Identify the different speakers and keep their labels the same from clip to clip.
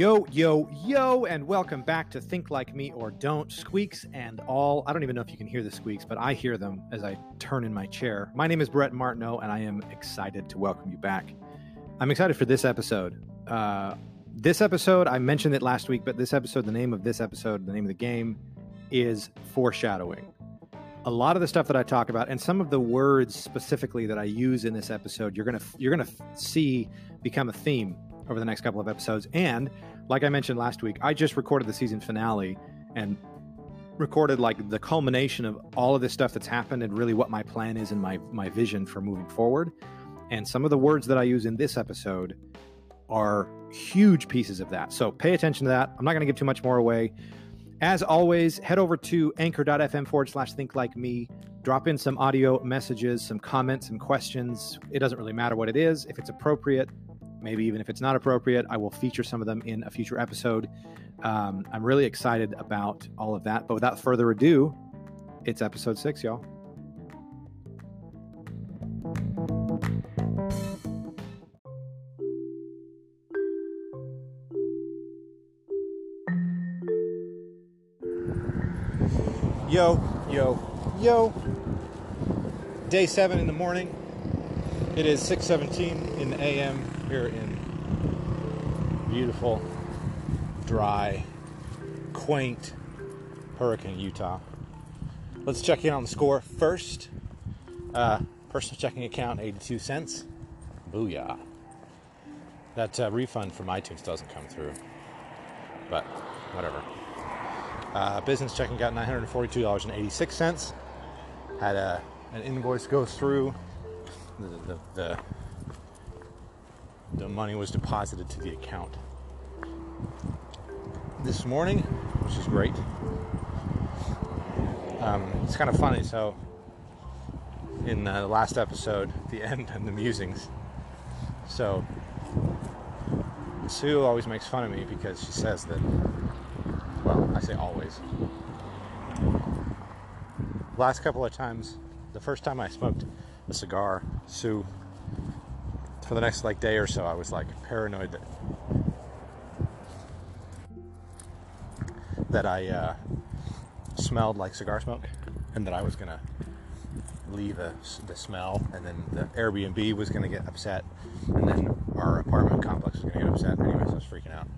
Speaker 1: Yo, yo, yo, and welcome back to Think Like Me or Don't. Squeaks and all. I don't even know if you can hear the squeaks, but I hear them as I turn in my chair. My name is Brett Martineau, and I am excited to welcome you back. I'm excited for this episode. Uh, this episode, I mentioned it last week, but this episode, the name of this episode, the name of the game is foreshadowing. A lot of the stuff that I talk about, and some of the words specifically that I use in this episode, you're gonna you're gonna see become a theme over the next couple of episodes. And like I mentioned last week, I just recorded the season finale and recorded like the culmination of all of this stuff that's happened and really what my plan is and my my vision for moving forward. And some of the words that I use in this episode are huge pieces of that. So pay attention to that. I'm not going to give too much more away. As always, head over to anchor.fm forward slash think like me. Drop in some audio messages, some comments, some questions. It doesn't really matter what it is. If it's appropriate, maybe even if it's not appropriate, I will feature some of them in a future episode. Um, I'm really excited about all of that. But without further ado, it's episode six, y'all. Yo, yo, yo. Day seven in the morning. It is 6:17 in the AM here in beautiful, dry, quaint Hurricane, Utah. Let's check in on the score first. Uh, personal checking account, 82 cents. Booyah. That uh, refund from iTunes doesn't come through, but whatever. Uh, business checking account, $942.86. Had a, an invoice go through. The, the, the, the money was deposited to the account this morning, which is great. Um, it's kind of funny. So, in the last episode, the end and the musings. So, Sue always makes fun of me because she says that well, I say always. Last couple of times, the first time I smoked a cigar, Sue, for the next like day or so, I was like paranoid that that I uh, smelled like cigar smoke, and that I was gonna leave a, the smell, and then the Airbnb was gonna get upset, and then our apartment complex was gonna get upset. Anyways, I was freaking out,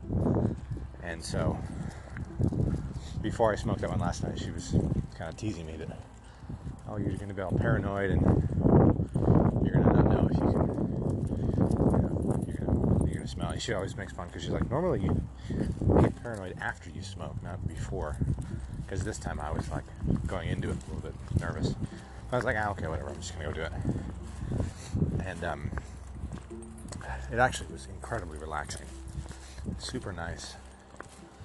Speaker 1: and so before I smoked that one last night, she was kind of teasing me that, oh, you're to be all paranoid and you're to not know if you can, going smell. She always makes fun because she's like, normally you get paranoid after you smoke, not before. Because this time I was like going into it a little bit nervous. I was like, ah, okay, whatever, I'm just to go do it. And um, it actually was incredibly relaxing. Super nice.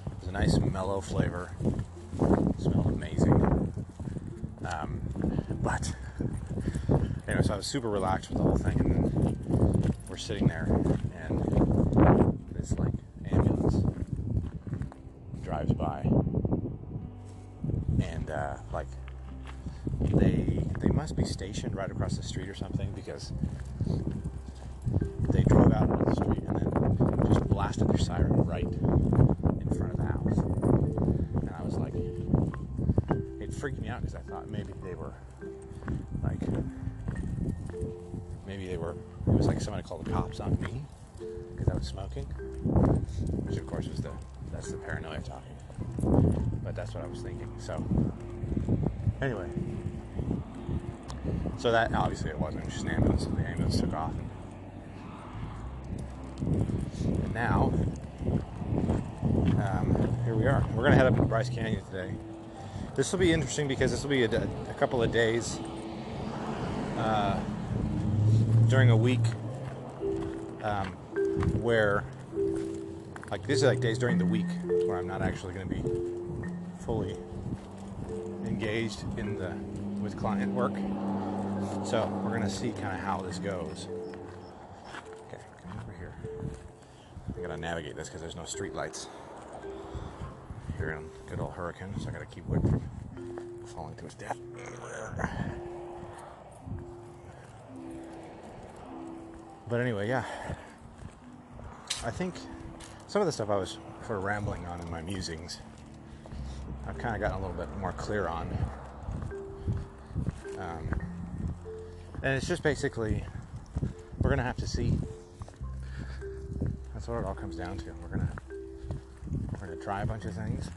Speaker 1: It was a nice mellow flavor. It smelled amazing. Um, but anyway, so I was super relaxed with the whole thing, and we're sitting there, and this like ambulance drives by, like they they must be stationed right across the street or something because they drove out onto the street and then just blasted their siren right in front of the house. And I was like, it freaked me out because I thought maybe they were like, maybe they were, it was like somebody called the cops on me because I was smoking, which of course was the, that's the paranoia talking. But that's what I was thinking. So, anyway, so that obviously it wasn't, just an ambulance. So the ambulance took off. And, and now, um, here we are. We're going to head up to Bryce Canyon today. This will be interesting because this will be a, a couple of days uh, during a week um, where, like, these are like days during the week where I'm not actually going to be fully engaged in the with client work. So we're to see kind of how this goes. Okay, come over here. I gotta navigate this because there's no street lights here in good old Hurricane, so I gotta keep wood from falling to his death. But anyway, yeah. I think some of the stuff I was sort of rambling on in my musings, I've kind of gotten a little bit more clear on. Um, and it's just basically, we're going to have to see. That's what it all comes down to. We're going to we're going to try a bunch of things,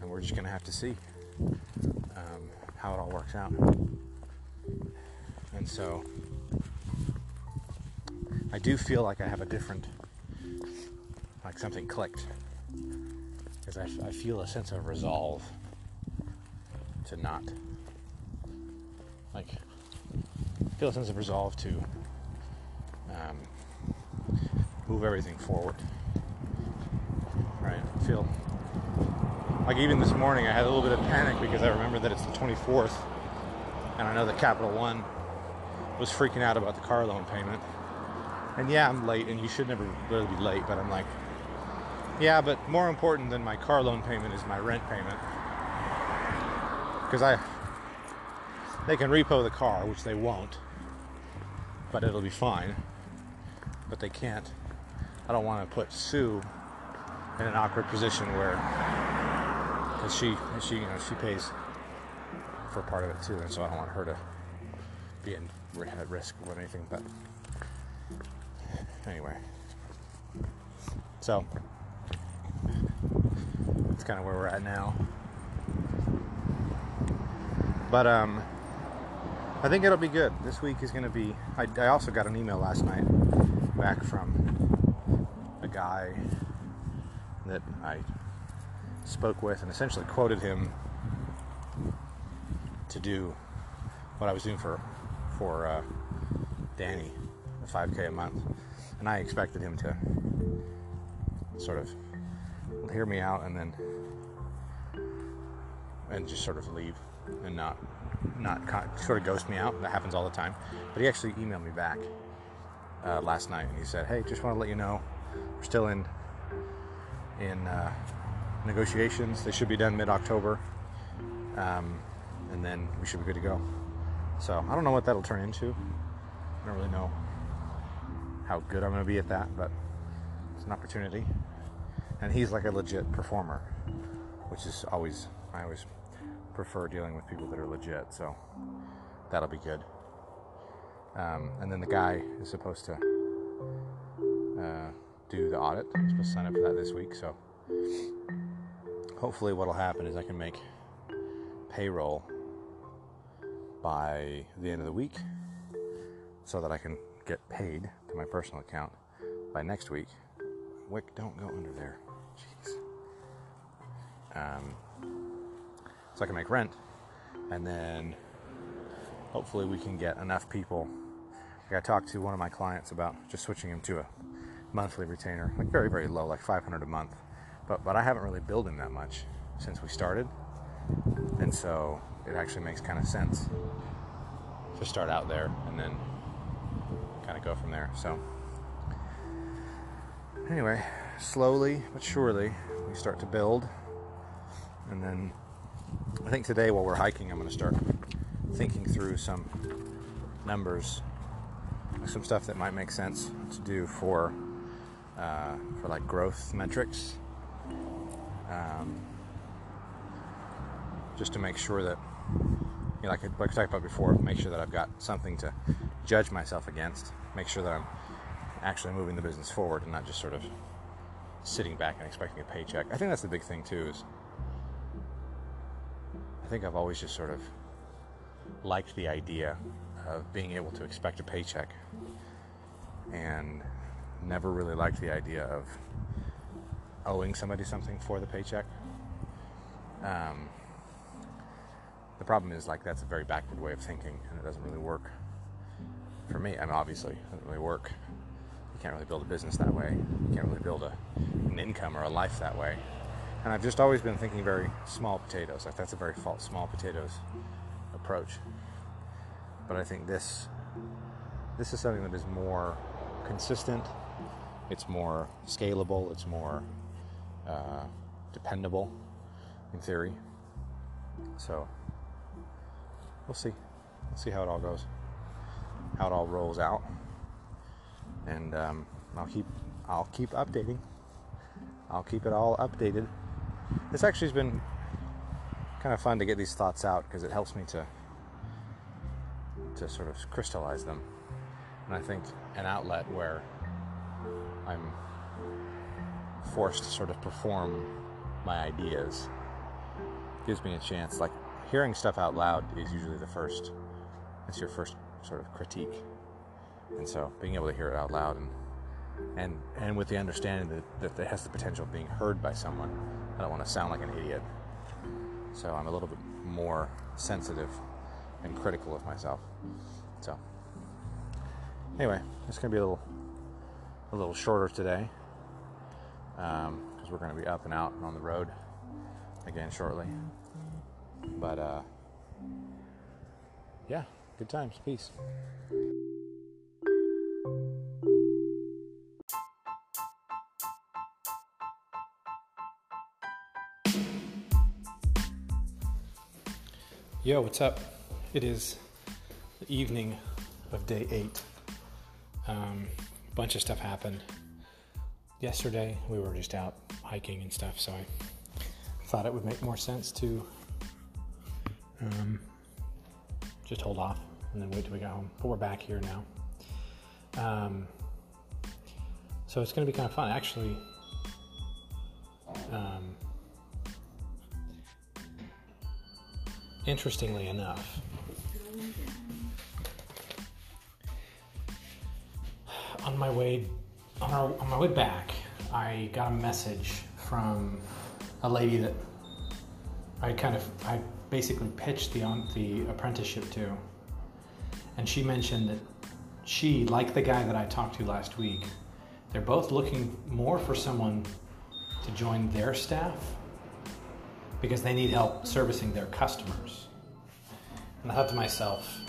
Speaker 1: and we're just going to have to see um, how it all works out. And so, I do feel like I have a different, like something clicked, because I, feel a sense of resolve to not, like, feel a sense of resolve to um, move everything forward. Right? Feel like even this morning I had a little bit of panic because I remember that it's the 24th, and I know that Capital One was freaking out about the car loan payment. And yeah, I'm late, and you should never really be late, but I'm like, yeah, but more important than my car loan payment is my rent payment. Because I, they can repo the car, which they won't, but it'll be fine. But they can't. I don't want to put Sue in an awkward position where, because she, she, you know, she pays for part of it too, and so I don't want her to be in, at risk with anything. But anyway, so kind of where we're at now. But um, I think it'll be good. This week is going to be. I, I also got an email last night back from a guy that I spoke with and essentially quoted him to do what I was doing for for uh, Danny, the 5K a month, and I expected him to sort of hear me out and then and just sort of leave and not not sort of ghost me out. That happens all the time. But he actually emailed me back uh, last night and he said, "Hey, just want to let you know we're still in in uh, negotiations. They should be done mid-October, um, and then we should be good to go." So I don't know what that'll turn into. I don't really know how good I'm going to be at that, but it's an opportunity. And he's like a legit performer, which is always I always prefer dealing with people that are legit. So that'll be good. Um, and then the guy is supposed to uh, do the audit. I'm supposed to sign up for that this week. So hopefully, what'll happen is I can make payroll by the end of the week so that I can get paid to my personal account by next week. Wick, don't go under there. Jeez. Um, so I can make rent, and then hopefully we can get enough people. Like I talked to one of my clients about just switching him to a monthly retainer, like very very low, like 500 a month. But but I haven't really billed him that much since we started, and so it actually makes kind of sense to start out there and then kind of go from there. So, anyway, slowly but surely, we start to build. And then I think today, while we're hiking, I'm going to start thinking through some numbers, some stuff that might make sense to do for uh, for like growth metrics. Um, just to make sure that you know, like, I, like I talked about before, make sure that I've got something to judge myself against. Make sure that I'm actually moving the business forward and not just sort of sitting back and expecting a paycheck. I think that's the big thing too. Is I think I've always just sort of liked the idea of being able to expect a paycheck, and never really liked the idea of owing somebody something for the paycheck. Um, the problem is like that's a very backward way of thinking, and it doesn't really work for me. I mean, obviously, it doesn't really work. You can't really build a business that way. You can't really build a, an income or a life that way. And I've just always been thinking very small potatoes. Like that's a very small potatoes approach. But I think this this is something that is more consistent. It's more scalable. It's more uh, dependable, in theory. So we'll see. We'll see how it all goes, how it all rolls out, and um, I'll keep I'll keep updating. I'll keep it all updated. This actually has been kind of fun to get these thoughts out because it helps me to to sort of crystallize them. And I think an outlet where I'm forced to sort of perform my ideas gives me a chance. Like hearing stuff out loud is usually the first, it's your first sort of critique. And so being able to hear it out loud and and and with the understanding that, that it has the potential of being heard by someone, I don't want to sound like an idiot. So I'm a little bit more sensitive and critical of myself. So anyway, it's gonna be a little a little shorter today because um, we're going to be up and out and on the road again shortly. But uh, yeah, good times. Peace. Yo, what's up? It is the evening of day eight. Um, a bunch of stuff happened yesterday. We were just out hiking and stuff, so I thought it would make more sense to um, just hold off and then wait till we get home. But we're back here now. Um, so it's going to be kind of fun. Actually, interestingly enough, on my way on, our, on my way back, I got a message from a lady that I kind of I basically pitched the on the apprenticeship to, and she mentioned that she, like the guy that I talked to last week, they're both looking more for someone to join their staff because they need help servicing their customers. And I thought to myself,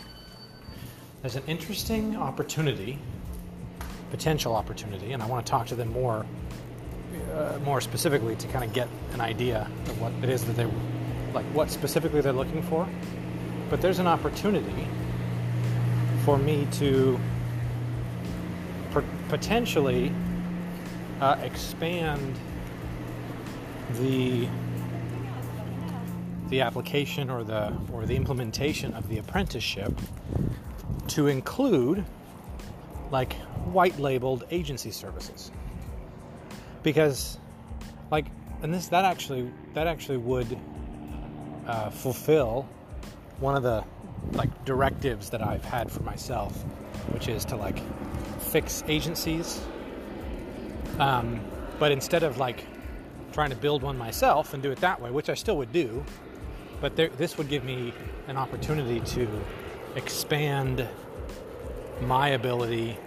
Speaker 1: there's an interesting opportunity potential opportunity, and I want to talk to them more, uh, more specifically to kind of get an idea of what it is that they, like what specifically they're looking for. But there's an opportunity for me to potentially uh, expand the the application or the or the implementation of the apprenticeship to include like white labeled agency services because like and this that actually that actually would uh, fulfill one of the like directives that I've had for myself, which is to like fix agencies. Um, but instead of like trying to build one myself and do it that way, which I still would do, but there, this would give me an opportunity to expand my ability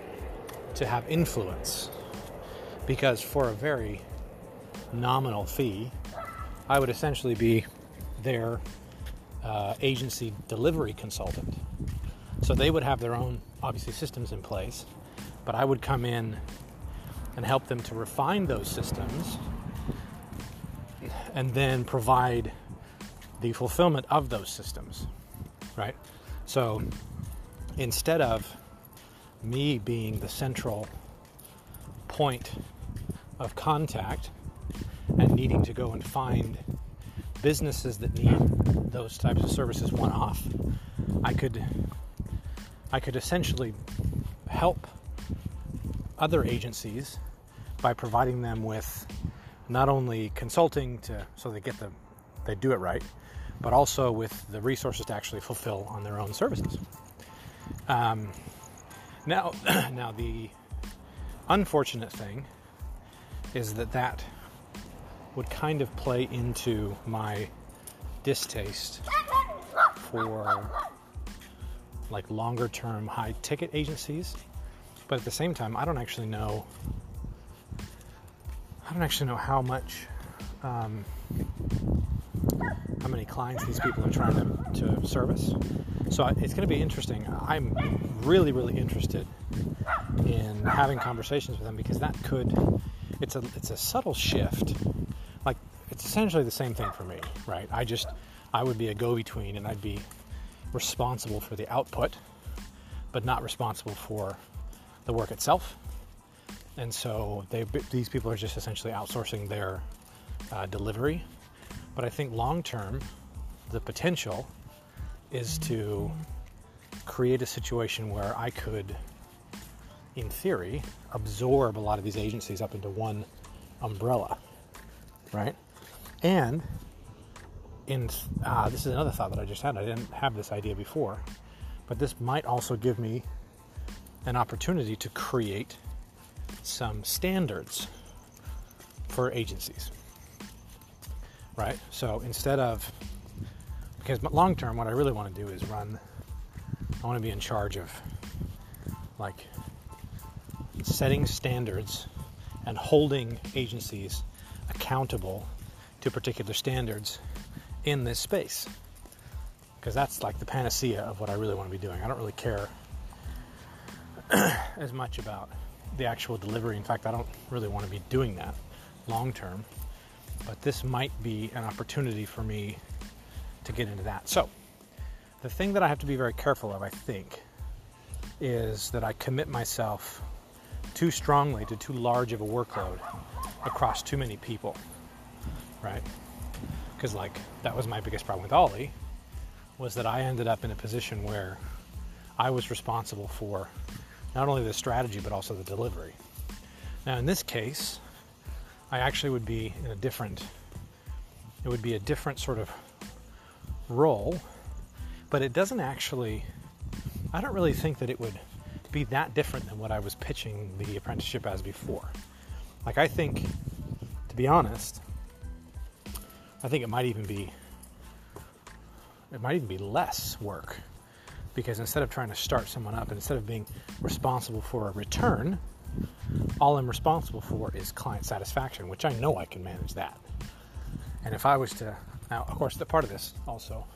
Speaker 1: to have influence because for a very nominal fee, I would essentially be their uh, agency delivery consultant. So they would have their own, obviously, systems in place, but I would come in and help them to refine those systems and then provide the fulfillment of those systems, right? So instead of me being the central point of contact and needing to go and find businesses that need those types of services one off, I could I could essentially help other agencies by providing them with not only consulting to so they get the they do it right, but also with the resources to actually fulfill on their own services. Um, now, now the unfortunate thing is that that would kind of play into my distaste for like longer term high ticket agencies but at the same time i don't actually know i don't actually know how much um, how many clients these people are trying to, to service. So it's going to be interesting. I'm really, really interested in having conversations with them because that could it's a it's a subtle shift. Like it's essentially the same thing for me, right? I just I would be a go-between and I'd be responsible for the output, but not responsible for the work itself. and so they these people are just essentially outsourcing their uh, delivery. But I think long term, the potential is to create a situation where I could, in theory, absorb a lot of these agencies up into one umbrella, right? And in uh, this is another thought that I just had. I didn't have this idea before, but this might also give me an opportunity to create some standards for agencies. Right? So instead of, because long term, what I really want to do is run, I want to be in charge of like setting standards and holding agencies accountable to particular standards in this space. Because that's like the panacea of what I really want to be doing. I don't really care as much about the actual delivery. In fact, I don't really want to be doing that long term. But this might be an opportunity for me to get into that. So, the thing that I have to be very careful of, I think, is that I commit myself too strongly to too large of a workload across too many people, right? Because, like, that was my biggest problem with Ollie, was that I ended up in a position where I was responsible for not only the strategy but also the delivery. Now, in this case, I actually would be in a different, it would be a different sort of role, but it doesn't actually, I don't really think that it would be that different than what I was pitching the apprenticeship as before. Like, I think, to be honest, I think it might even be, it might even be less work because instead of trying to start someone up, instead of being responsible for a return, all I'm responsible for is client satisfaction, which I know I can manage that. And if I was to, now, of course, the part of this also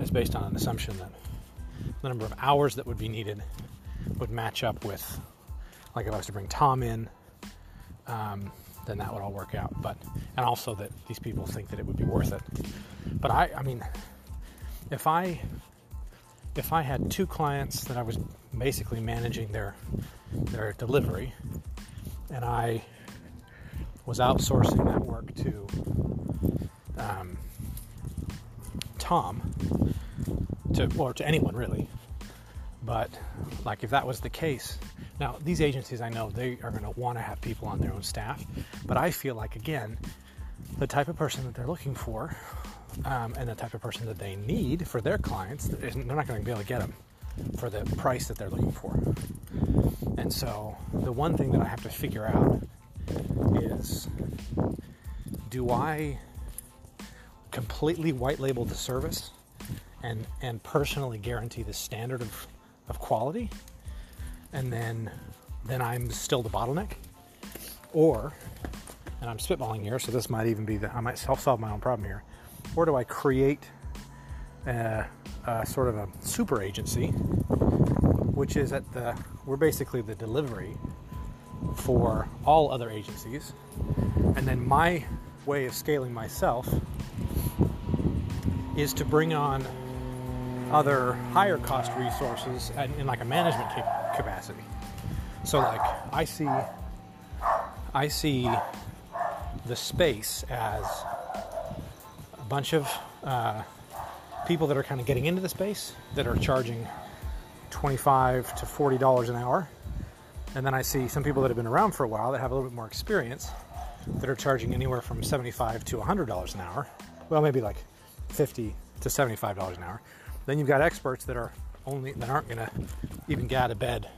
Speaker 1: is based on an assumption that the number of hours that would be needed would match up with, like if I was to bring Tom in, um, then that would all work out. But and also that these people think that it would be worth it. But I, I mean, if I if I had two clients that I was basically managing their their delivery, and I was outsourcing that work to um, Tom, to or to anyone really. But like if that was the case, now these agencies I know they are going to want to have people on their own staff, but I feel like again, the type of person that they're looking for um, and the type of person that they need for their clients, they're not going to be able to get them for the price that they're looking for. And so the one thing that I have to figure out is do I completely white label the service and, and personally guarantee the standard of, of quality and then then I'm still the bottleneck? Or, and I'm spitballing here, so this might even be that I might self solve my own problem here or do I create a, a sort of a super agency, which is at the we're basically the delivery for all other agencies, and then my way of scaling myself is to bring on other higher cost resources in like a management capacity. So like I see I see the space as a bunch of uh, people that are kind of getting into the space that are charging 25 to 40 dollars an hour. And then i see some people that have been around for a while that have a little bit more experience that are charging anywhere from 75 to 100 dollars an hour. Well maybe like 50 to 75 dollars an hour. Then you've got experts that are only that aren't going to even get out of bed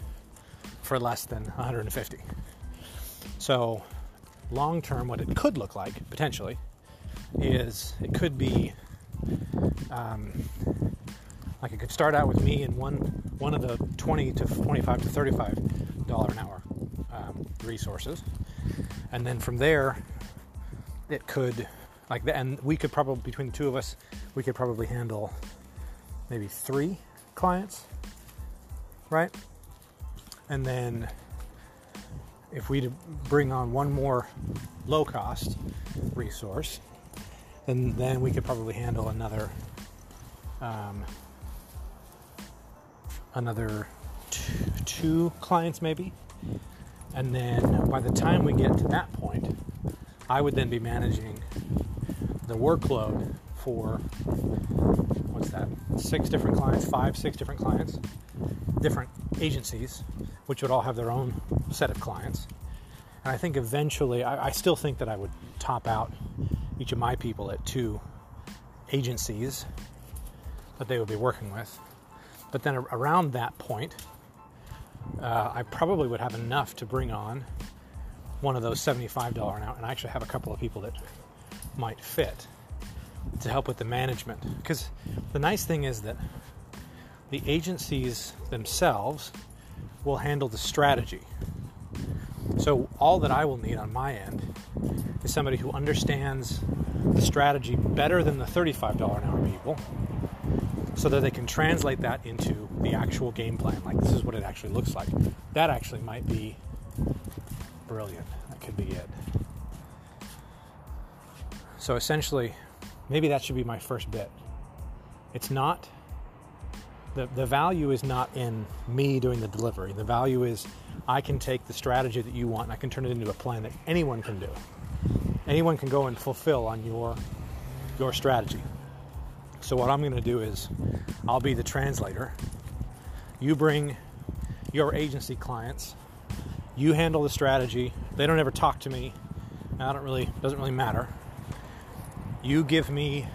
Speaker 1: for less than 150 so long term what it could look like potentially is it could be um, like it could start out with me in one one of the 20 to 25 to 35 dollar an hour um, resources. And then from there it could like the, and we could probably between the two of us we could probably handle maybe three clients right? And then if we bring on one more low cost resource and then we could probably handle another um, another two, two clients maybe And then by the time we get to that point, I would then be managing the workload for what's that? Six different clients, five, six different clients, different agencies, which would all have their own set of clients. And I think eventually, I, I still think that I would top out each of my people at two agencies that they would be working with. But then around that point, uh, I probably would have enough to bring on one of those $75 an hour. And I actually have a couple of people that might fit to help with the management. Because the nice thing is that the agencies themselves will handle the strategy. So all that I will need on my end is somebody who understands the strategy better than the $35 an hour people so that they can translate that into the actual game plan. Like, this is what it actually looks like. That actually might be brilliant. That could be it. So, essentially, maybe that should be my first bit. It's not, the, the value is not in me doing the delivery. The value is I can take the strategy that you want and I can turn it into a plan that anyone can do. Anyone can go and fulfill on your your strategy. So what I'm going to do is I'll be the translator. You bring your agency clients. You handle the strategy. They don't ever talk to me. I don't really doesn't really matter. You give me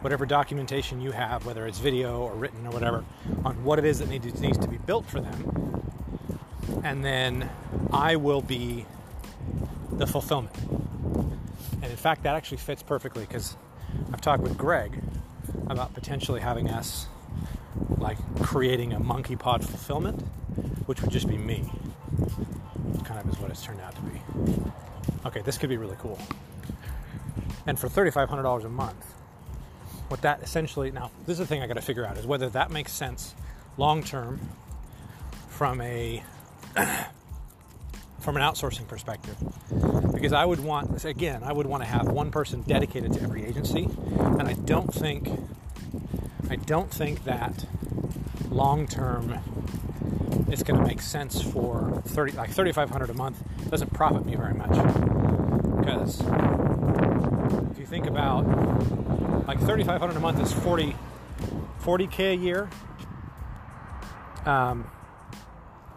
Speaker 1: whatever documentation you have, whether it's video or written or whatever, on what it is that needs, to be built for them. And then I will be the fulfillment. And in fact, that actually fits perfectly because I've talked with Greg about potentially having us like creating a monkey pod fulfillment, which would just be me. Kind of is what it's turned out to be. Okay, this could be really cool. And for $3,500 a month, what that essentially now this is the thing I got to figure out is whether that makes sense long term from a from an outsourcing perspective. Because I would want again I would want to have one person dedicated to every agency and I don't think I don't think that long term it's going to make sense for 30 like 3500 a month doesn't profit me very much. Because if you think about like 3500 a month is 40 40k a year um,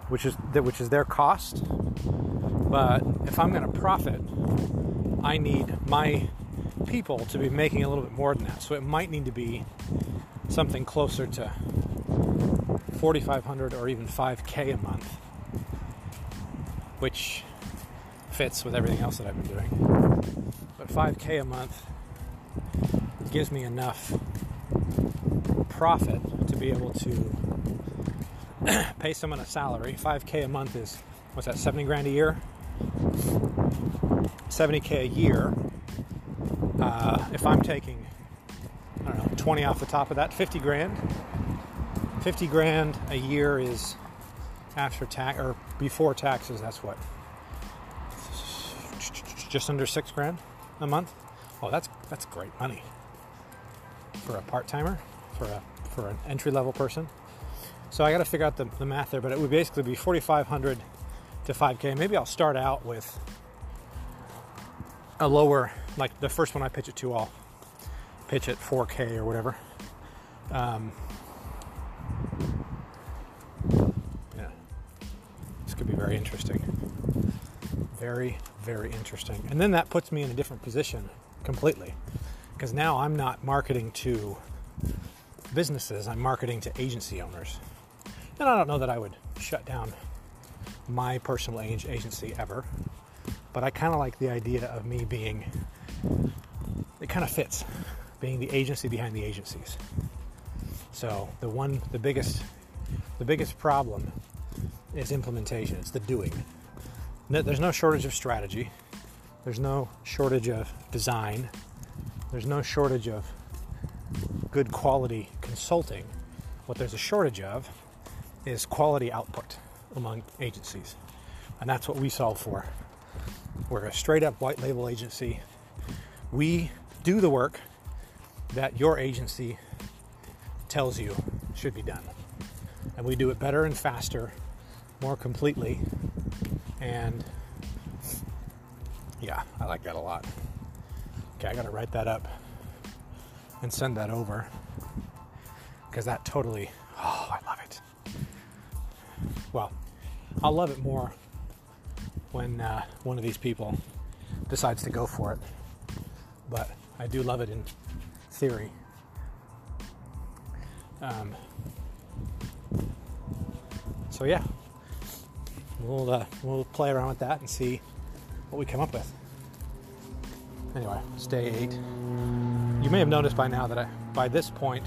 Speaker 1: which is which is their cost. But if I'm going to profit I need my people to be making a little bit more than that. So it might need to be something closer to 4500 or even 5k a month which fits with everything else that I've been doing but 5k a month gives me enough profit to be able to pay someone a salary 5k a month is what's that 70 grand a year 70k a year uh, if i'm taking I don't know, 20 off the top of that, 50 grand. 50 grand a year is after tax or before taxes, that's what? Just under six grand a month. Oh, that's that's great money for a part timer, for a for an entry level person. So I got to figure out the, the math there, but it would basically be 4,500 to 5K. Maybe I'll start out with a lower, like the first one I pitch it to, I'll pitch it 4K or whatever. Um, yeah, this could be very interesting. Very, very interesting. And then that puts me in a different position completely because now I'm not marketing to businesses, I'm marketing to agency owners. And I don't know that I would shut down my personal agency ever, but I kind of like the idea of me being, it kind of fits being the agency behind the agencies. So the one, the biggest, the biggest problem is implementation. It's the doing. There's no shortage of strategy. There's no shortage of design. There's no shortage of good quality consulting. What there's a shortage of is quality output among agencies. And that's what we solve for. We're a straight up white label agency. We do the work that your agency tells you should be done. And we do it better and faster, more completely, And yeah, I like that a lot. Okay, I gotta write that up and send that over because that totally, oh, I love it. Well, I'll love it more when uh, one of these people decides to go for it. But I do love it in theory. Um, so yeah, we'll uh, we'll play around with that and see what we come up with. Anyway, it's day eight. You may have noticed by now that I, by this point,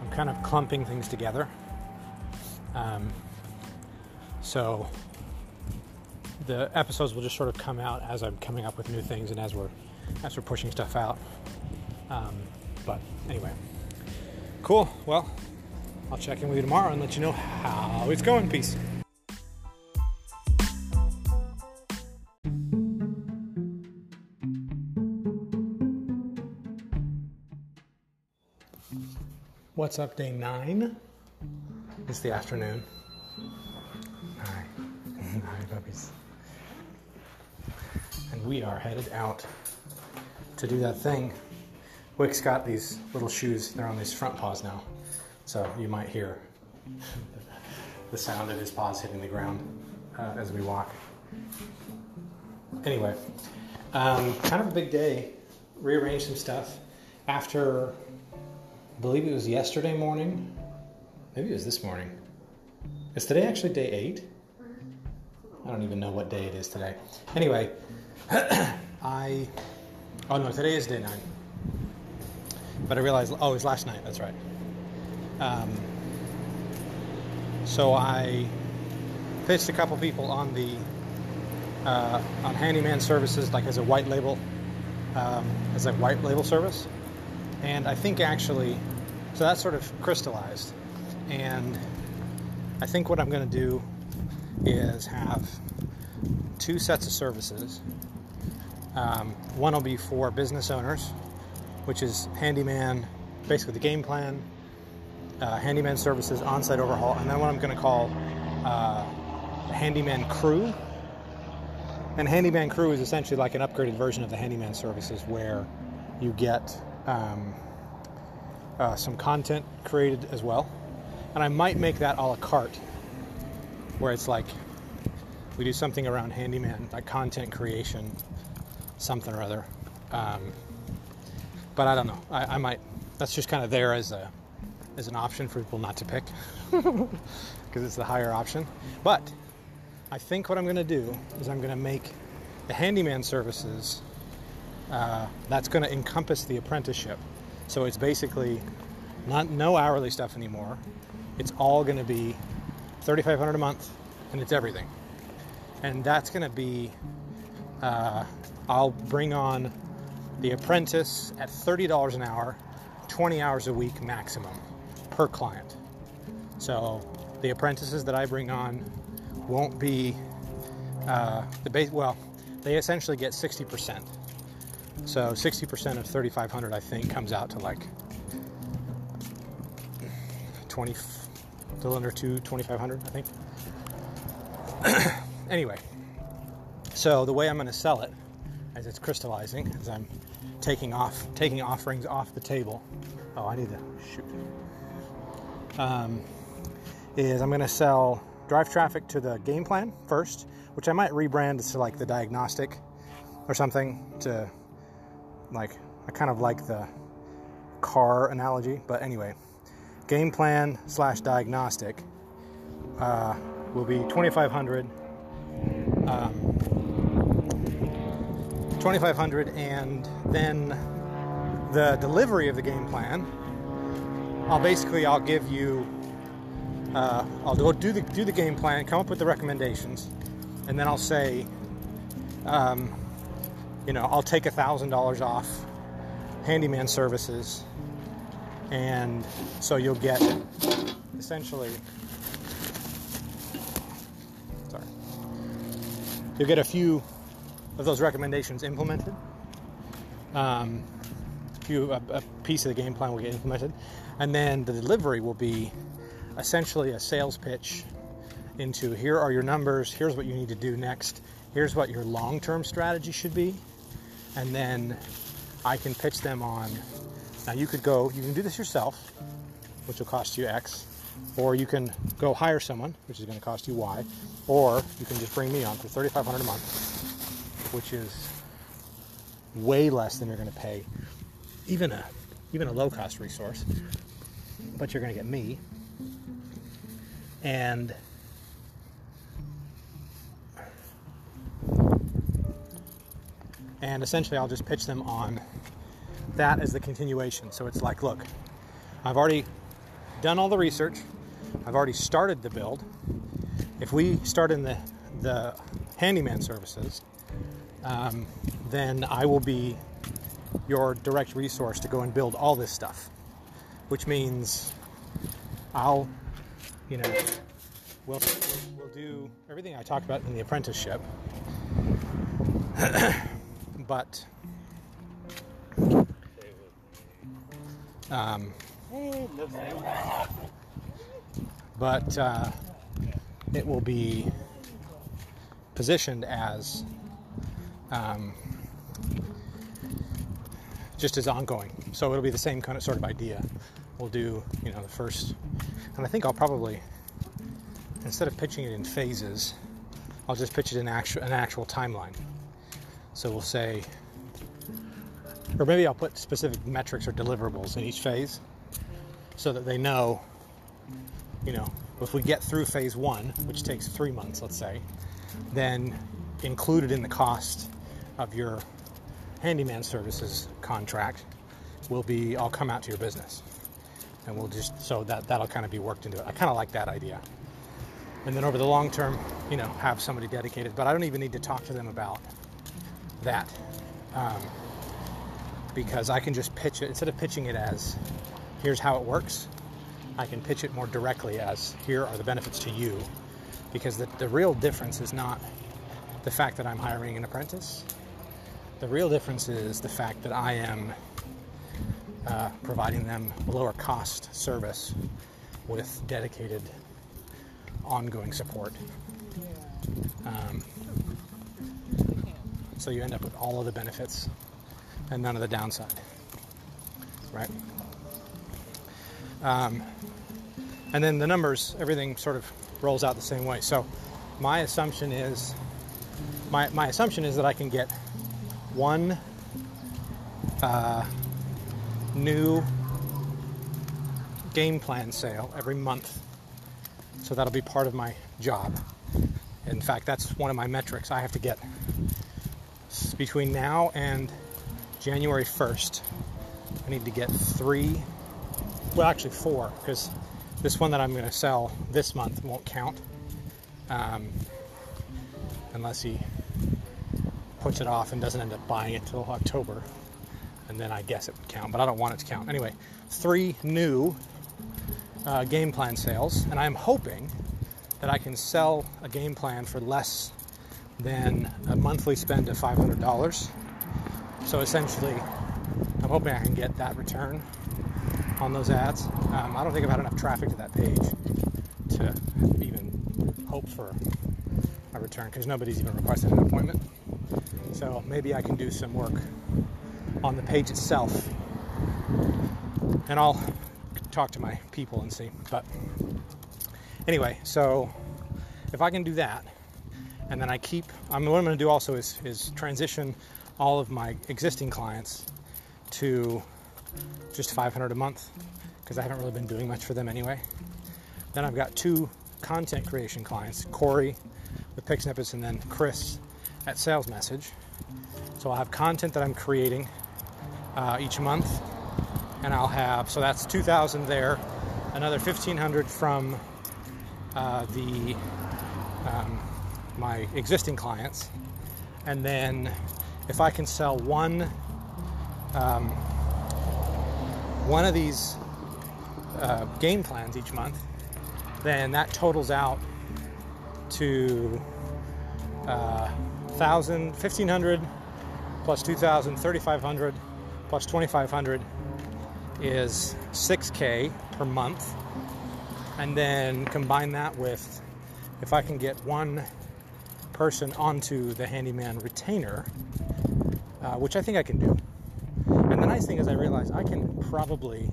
Speaker 1: I'm kind of clumping things together. Um, so the episodes will just sort of come out as I'm coming up with new things and as we're as we're pushing stuff out. Um, but anyway, cool. Well, I'll check in with you tomorrow and let you know how it's going. Peace. What's up, day nine? It's the afternoon. Hi. Hi, puppies. And we are headed out to do that thing. Wick's got these little shoes, they're on his front paws now. So you might hear the sound of his paws hitting the ground uh, as we walk. Anyway, um, kind of a big day. Rearranged some stuff after, I believe it was yesterday morning. Maybe it was this morning. Is today actually day eight? I don't even know what day it is today. Anyway, I. Oh no, today is day nine. But I realized, oh, it was last night, that's right. Um, so I pitched a couple people on the uh, on handyman services, like as a white label, um, as a white label service, and I think actually, so that sort of crystallized, and I think what I'm going to do is have two sets of services. Um, one will be for business owners, which is handyman, basically the game plan, uh, handyman services, on-site overhaul, and then what I'm going to call uh, handyman crew. And handyman crew is essentially like an upgraded version of the handyman services, where you get um, uh, some content created as well. And I might make that a la carte, where it's like we do something around handyman, like content creation, something or other. Um, but I don't know. I, I might. That's just kind of there as a as an option for people not to pick because it's the higher option. But I think what I'm going to do is I'm going to make the handyman services uh, that's going to encompass the apprenticeship. So it's basically not no hourly stuff anymore. It's all going to be 3,500 a month, and it's everything. And that's going to be uh, I'll bring on the apprentice at $30 an hour, 20 hours a week maximum per client. So the apprentices that I bring on won't be uh, the base. Well, they essentially get 60%. So 60% of 3,500, I think, comes out to like 20, a little under two, 2,500, I think. anyway, so the way I'm going to sell it, as it's crystallizing, as I'm taking off, taking offerings off the table. Oh, I need to shoot um, is I'm going to sell drive traffic to the game plan first, which I might rebrand to like the diagnostic or something to like, I kind of like the car analogy, but anyway, game plan slash diagnostic uh, will be 2500 um, 2500 and then the delivery of the game plan I'll basically I'll give you uh, I'll go do the do the game plan, come up with the recommendations, and then I'll say, um, you know, I'll take a thousand dollars off handyman services, and so you'll get essentially. Sorry, you'll get a few of those recommendations implemented. Um, few a, a piece of the game plan will get implemented, and then the delivery will be essentially a sales pitch into here are your numbers, here's what you need to do next, here's what your long term strategy should be, and then I can pitch them on. Now, you could go, you can do this yourself, which will cost you X, or you can go hire someone, which is going to cost you Y, or you can just bring me on for 3500 a month, which is way less than you're going to pay even a even a low cost resource but you're going to get me and and essentially I'll just pitch them on that as the continuation so it's like look I've already done all the research I've already started the build if we start in the the handyman services um, then I will be your direct resource to go and build all this stuff. Which means I'll, you know, we'll, we'll do everything I talked about in the apprenticeship. but um, but uh, it will be positioned as um, just as ongoing. So it'll be the same kind of sort of idea. We'll do, you know, the first, and I think I'll probably, instead of pitching it in phases, I'll just pitch it in actual, an actual timeline. So we'll say, or maybe I'll put specific metrics or deliverables in each phase so that they know, you know, if we get through phase one, which takes three months, let's say, then included in the cost of your handyman services contract will be I'll come out to your business. And we'll just so that that'll kind of be worked into it. I kind of like that idea. And then over the long term, you know, have somebody dedicated. But I don't even need to talk to them about that. Um, because I can just pitch it instead of pitching it as here's how it works, I can pitch it more directly as here are the benefits to you. Because the, the real difference is not the fact that I'm hiring an apprentice. The real difference is the fact that I am uh, providing them lower cost service with dedicated ongoing support. Um, so you end up with all of the benefits and none of the downside, right? Um, and then the numbers, everything sort of rolls out the same way. So my assumption is my, my assumption is that I can get one uh, new game plan sale every month. So that'll be part of my job. In fact, that's one of my metrics. I have to get between now and January 1st, I need to get three, well, actually four, because this one that I'm going to sell this month won't count um, unless he puts it off and doesn't end up buying it till October. And then I guess it would count, but I don't want it to count. Anyway, three new uh, game plan sales, and I'm hoping that I can sell a game plan for less than a monthly spend of $500. So essentially, I'm hoping I can get that return on those ads. Um, I don't think I've had enough traffic to that page to even hope for a return because nobody's even requested an appointment. So maybe I can do some work on the page itself. And I'll talk to my people and see. But anyway, so if I can do that, and then I keep, I'm, what I'm going to do also is, is transition all of my existing clients to just 500 a month because I haven't really been doing much for them anyway. Then I've got two content creation clients Corey with Pick Snippets and then Chris at Sales Message. So I'll have content that I'm creating uh, each month, and I'll have so that's 2,000 there, another 1,500 from uh, the um, my existing clients, and then if I can sell one um, one of these uh, game plans each month, then that totals out to uh, 1,000, 1,500 plus 2,000, 3,500 plus 2,500 is 6K per month. And then combine that with if I can get one person onto the handyman retainer, uh, which I think I can do. And the nice thing is, I realize I can probably,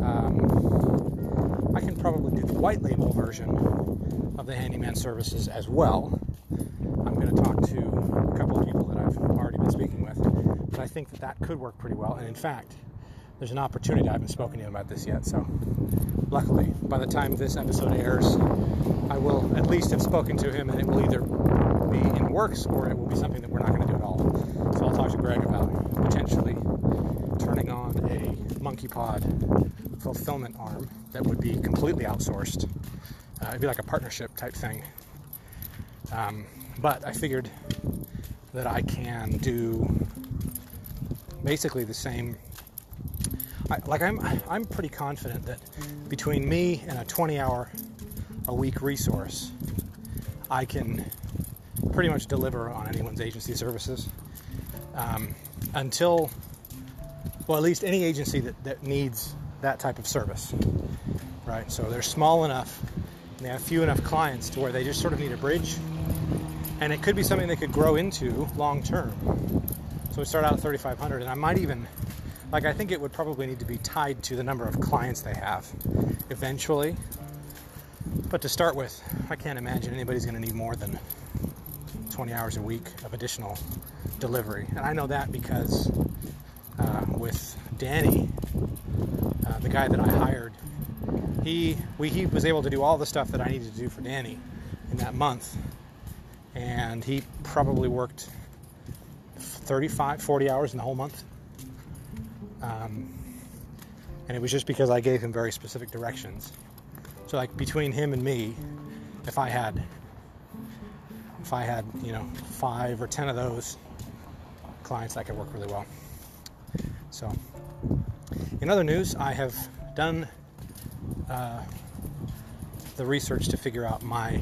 Speaker 1: um, I can probably do the white label version of the handyman services as well. I'm going to talk to a couple of people that I've already been speaking with, but I think that that could work pretty well. And in fact, there's an opportunity. I haven't spoken to him about this yet, so luckily, by the time this episode airs, I will at least have spoken to him, and it will either be in works or it will be something that we're not going to do at all. So I'll talk to Greg about potentially turning on a MonkeyPod fulfillment arm that would be completely outsourced. Uh, it'd be like a partnership type thing. Um, but I figured that I can do basically the same I, like I'm, I'm pretty confident that between me and a 20 hour a week resource, I can pretty much deliver on anyone's agency services um, until, well, at least any agency that, that needs that type of service, right? So they're small enough and they have few enough clients to where they just sort of need a bridge, and it could be something they could grow into long term. So we start out at 3,500, and I might even like I think it would probably need to be tied to the number of clients they have eventually. But to start with, I can't imagine anybody's going to need more than 20 hours a week of additional delivery. And I know that because uh, with Danny, uh, the guy that I hired, he we, he was able to do all the stuff that I needed to do for Danny in that month. And he probably worked 35, 40 hours in the whole month. Um, and it was just because I gave him very specific directions. So like between him and me, if I had if I had, you know, five or ten of those clients, that could work really well. So in other news, I have done uh, the research to figure out my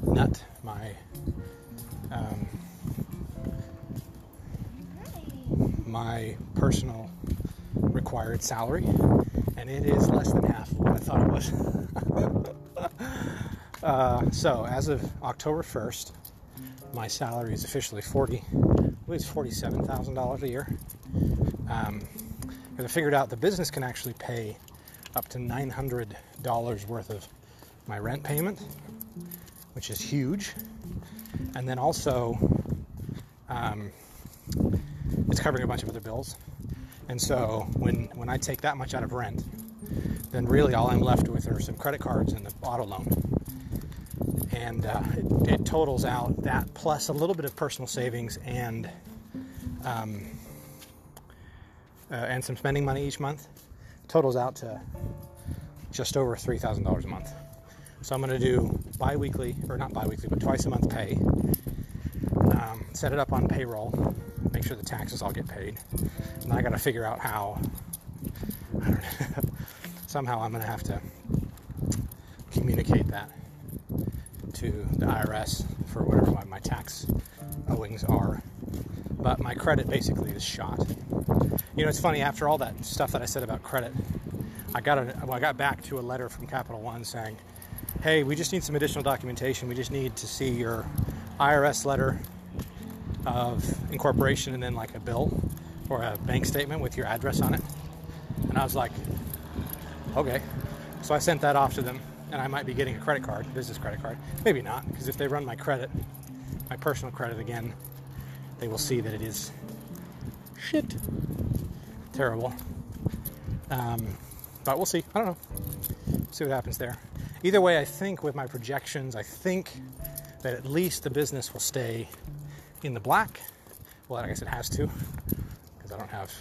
Speaker 1: nut, my um, my personal required salary, and it is less than half what I thought it was. uh, so, as of October 1st, my salary is officially 40, it was $47,000 a year. Um, I figured out the business can actually pay up to $900 worth of my rent payment, which is huge. And then also, um, it's covering a bunch of other bills. And so when, when I take that much out of rent, then really all I'm left with are some credit cards and the auto loan. And uh, it, it, totals out that plus a little bit of personal savings and um, uh, and some spending money each month. Totals out to just over three thousand dollars a month. So I'm going to do bi-weekly, or not bi-weekly, but twice a month pay. Um, set it up on payroll make sure the taxes all get paid. And I got to figure out how. somehow I'm going to have to communicate that to the IRS for whatever my, my tax owings are. But my credit basically is shot. You know, it's funny. After all that stuff that I said about credit, I got a, well, I got back to a letter from Capital One saying, "Hey, we just need some additional documentation. We just need to see your IRS letter of incorporation and then like a bill or a bank statement with your address on it. And I was like, okay. So I sent that off to them, and I might be getting a credit card, business credit card. Maybe not, because if they run my credit, my personal credit again, they will see that it is shit. Terrible. Um, but we'll see. I don't know. See what happens there. Either way, I think with my projections, I think that at least the business will stay in the black. Well, I guess it has to because I don't have,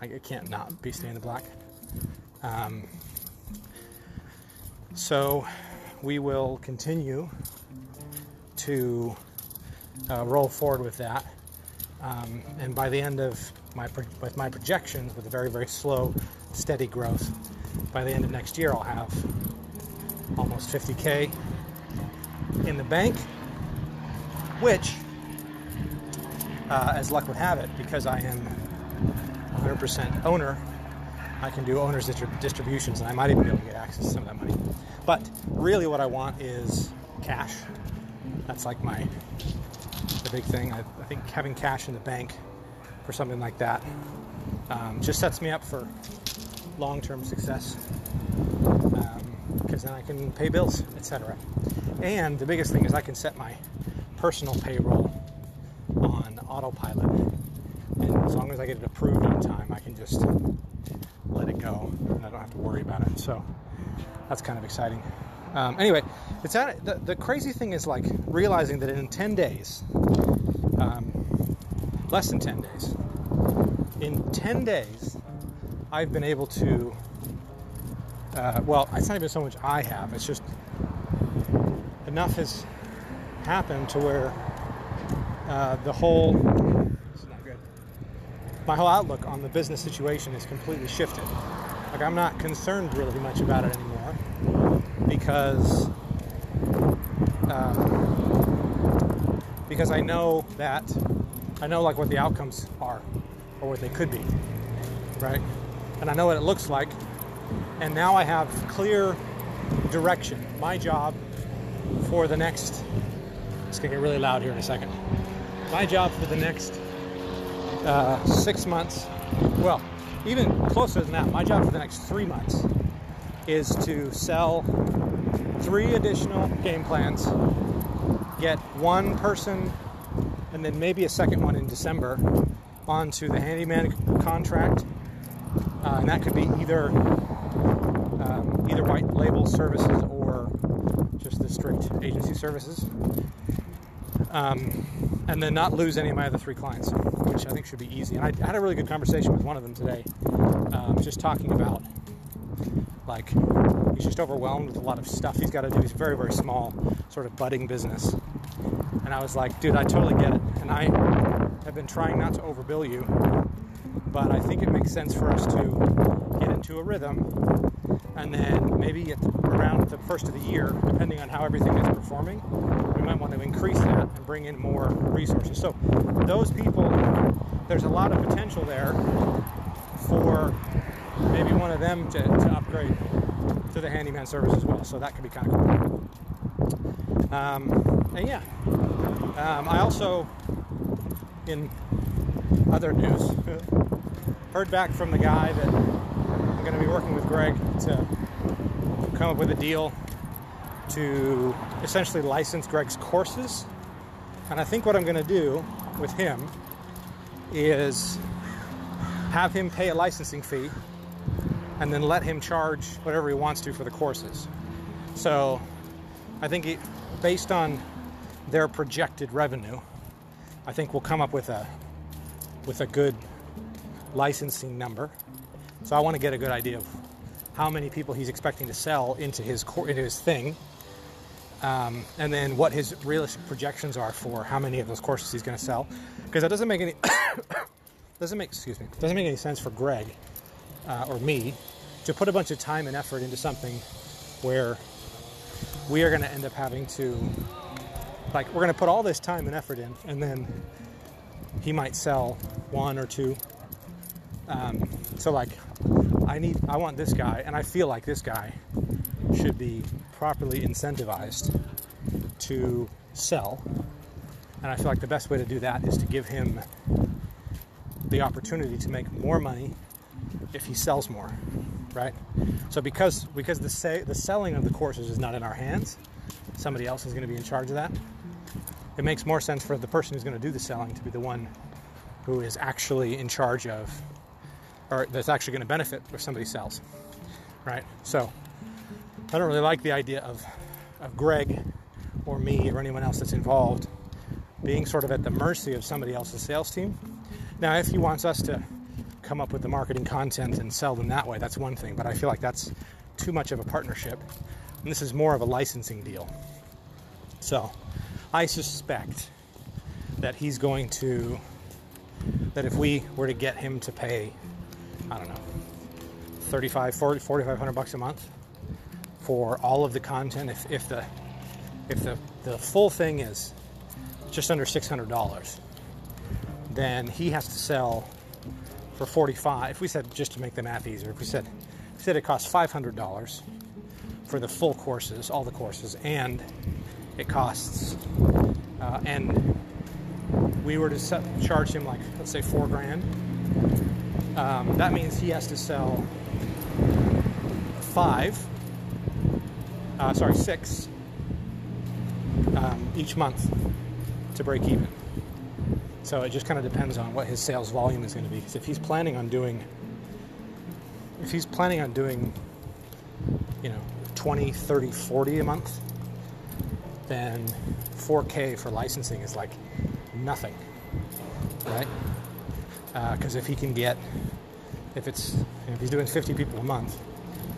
Speaker 1: I can't not be staying in the black. Um, so we will continue to uh, roll forward with that. Um, and by the end of my with my projections, with a very very slow, steady growth, by the end of next year, I'll have almost 50k in the bank which, uh, as luck would have it, because I am 100% owner, I can do owner's distributions, and I might even be able to get access to some of that money. But really, what I want is cash. That's like my the big thing. I, I think having cash in the bank for something like that um, just sets me up for long-term success because um, then I can pay bills, etc. And the biggest thing is I can set my personal payroll on autopilot, and as long as I get it approved on time, I can just let it go, and I don't have to worry about it. So that's kind of exciting. Um, anyway, it's at, the, the crazy thing is like realizing that in 10 days, um, less than 10 days, in 10 days, I've been able to, uh, well, it's not even so much I have, it's just enough has happened to where uh, the whole, my whole outlook on the business situation is completely shifted. Like, I'm not concerned really much about it anymore because. Um, because I know that I know like what the outcomes are or what they could be, right? And I know what it looks like. And now I have clear direction. My job for the next, it's gonna get really loud here in a second. My job for the next uh, six months, well, even closer than that, my job for the next three months is to sell three additional game plans get one person and then maybe a second one in December onto the handyman contract. Uh, and that could be either um, either white label services or just the strict agency services. Um, and then not lose any of my other three clients, which I think should be easy. And I had a really good conversation with one of them today, um, just talking about like he's just overwhelmed with a lot of stuff he's got to do. He's very, very small, sort of budding business. And I was like, dude, I totally get it. And I have been trying not to overbill you, but I think it makes sense for us to get into a rhythm. And then maybe at around the first of the year, depending on how everything is performing, we might want to increase that and bring in more resources. So, those people, there's a lot of potential there for maybe one of them to, to upgrade to the handyman service as well. So, that could be kind of cool. Um, and yeah, um, I also, in other news, heard back from the guy that going to be working with Greg to come up with a deal to essentially license Greg's courses. And I think what I'm going to do with him is have him pay a licensing fee and then let him charge whatever he wants to for the courses. So I think he, based on their projected revenue, I think we'll come up with a with a good licensing number. So I want to get a good idea of how many people he's expecting to sell into his core, into his thing, um, and then what his realistic projections are for how many of those courses he's going to sell. Because that doesn't make any doesn't make excuse me doesn't make any sense for Greg uh, or me to put a bunch of time and effort into something where we are going to end up having to like we're going to put all this time and effort in and then he might sell one or two um, so like i need i want this guy and i feel like this guy should be properly incentivized to sell. And i feel like the best way to do that is to give him the opportunity to make more money if he sells more right? So because because the say the selling of the courses is not in our hands somebody else is going to be in charge of that it makes more sense for the person who's going to do the selling to be the one who is actually in charge of, or that's actually going to benefit if somebody sells, right? So I don't really like the idea of, of Greg or me or anyone else that's involved being sort of at the mercy of somebody else's sales team. Now, if he wants us to come up with the marketing content and sell them that way, that's one thing, but I feel like that's too much of a partnership. And this is more of a licensing deal. So I suspect that he's going to, that if we were to get him to pay, I don't know, 35, 40, 4,500 bucks a month for all of the content, if, if the, if the, the full thing is just under $600, then he has to sell for 45. If we said, just to make the math easier, if we said, if we said it costs $500 for the full courses, all the courses, and it costs. Uh, and we were to set, charge him like let's say four grand. Um, that means he has to sell five, uh, sorry, six um, each month to break even. So it just kind of depends on what his sales volume is going to be. Because if he's planning on doing, if he's planning on doing, you know, 20, 30, 40 a month, then 4K for licensing is like nothing, right? Because uh, if he can get, if it's, if he's doing 50 people a month,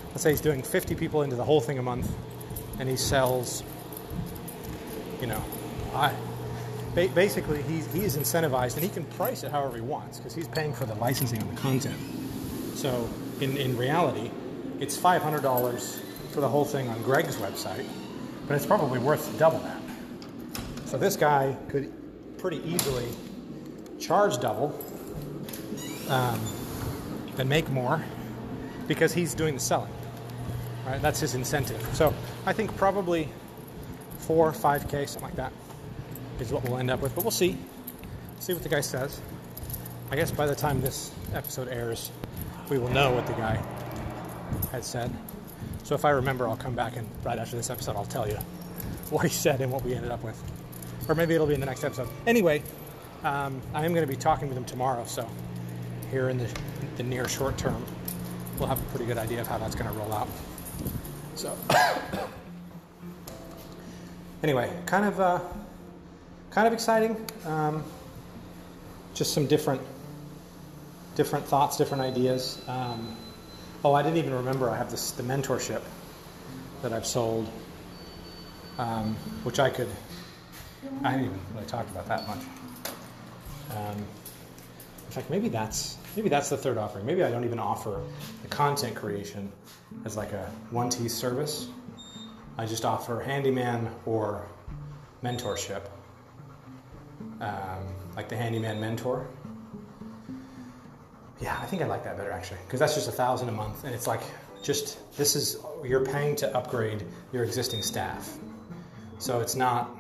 Speaker 1: let's say he's doing 50 people into the whole thing a month, and he sells, you know, I, basically he's, he is incentivized and he can price it however he wants because he's paying for the licensing on the content. So in, in reality, it's $500 for the whole thing on Greg's website, but it's probably worth double that. So this guy could pretty easily charge double um, and make more because he's doing the selling. Right? That's his incentive. So I think probably four, five K, something like that, is what we'll end up with. But we'll see. See what the guy says. I guess by the time this episode airs, we will know what the guy had said. So if I remember, I'll come back and right after this episode, I'll tell you what he said and what we ended up with. Or maybe it'll be in the next episode. Anyway, um, I am going to be talking with him tomorrow, so here in the, the near short term, we'll have a pretty good idea of how that's going to roll out. So, anyway, kind of, uh, kind of exciting. Um, just some different, different thoughts, different ideas. Um, oh, I didn't even remember. I have this the mentorship that I've sold, um, which I could. I didn't even really talk about that much. In fact, maybe that's maybe that's the third offering. Maybe I don't even offer the content creation as like a one-T service. I just offer handyman or mentorship, um, like the handyman mentor. Yeah, I think I like that better actually, because that's just a thousand a month, and it's like just this is you're paying to upgrade your existing staff, so it's not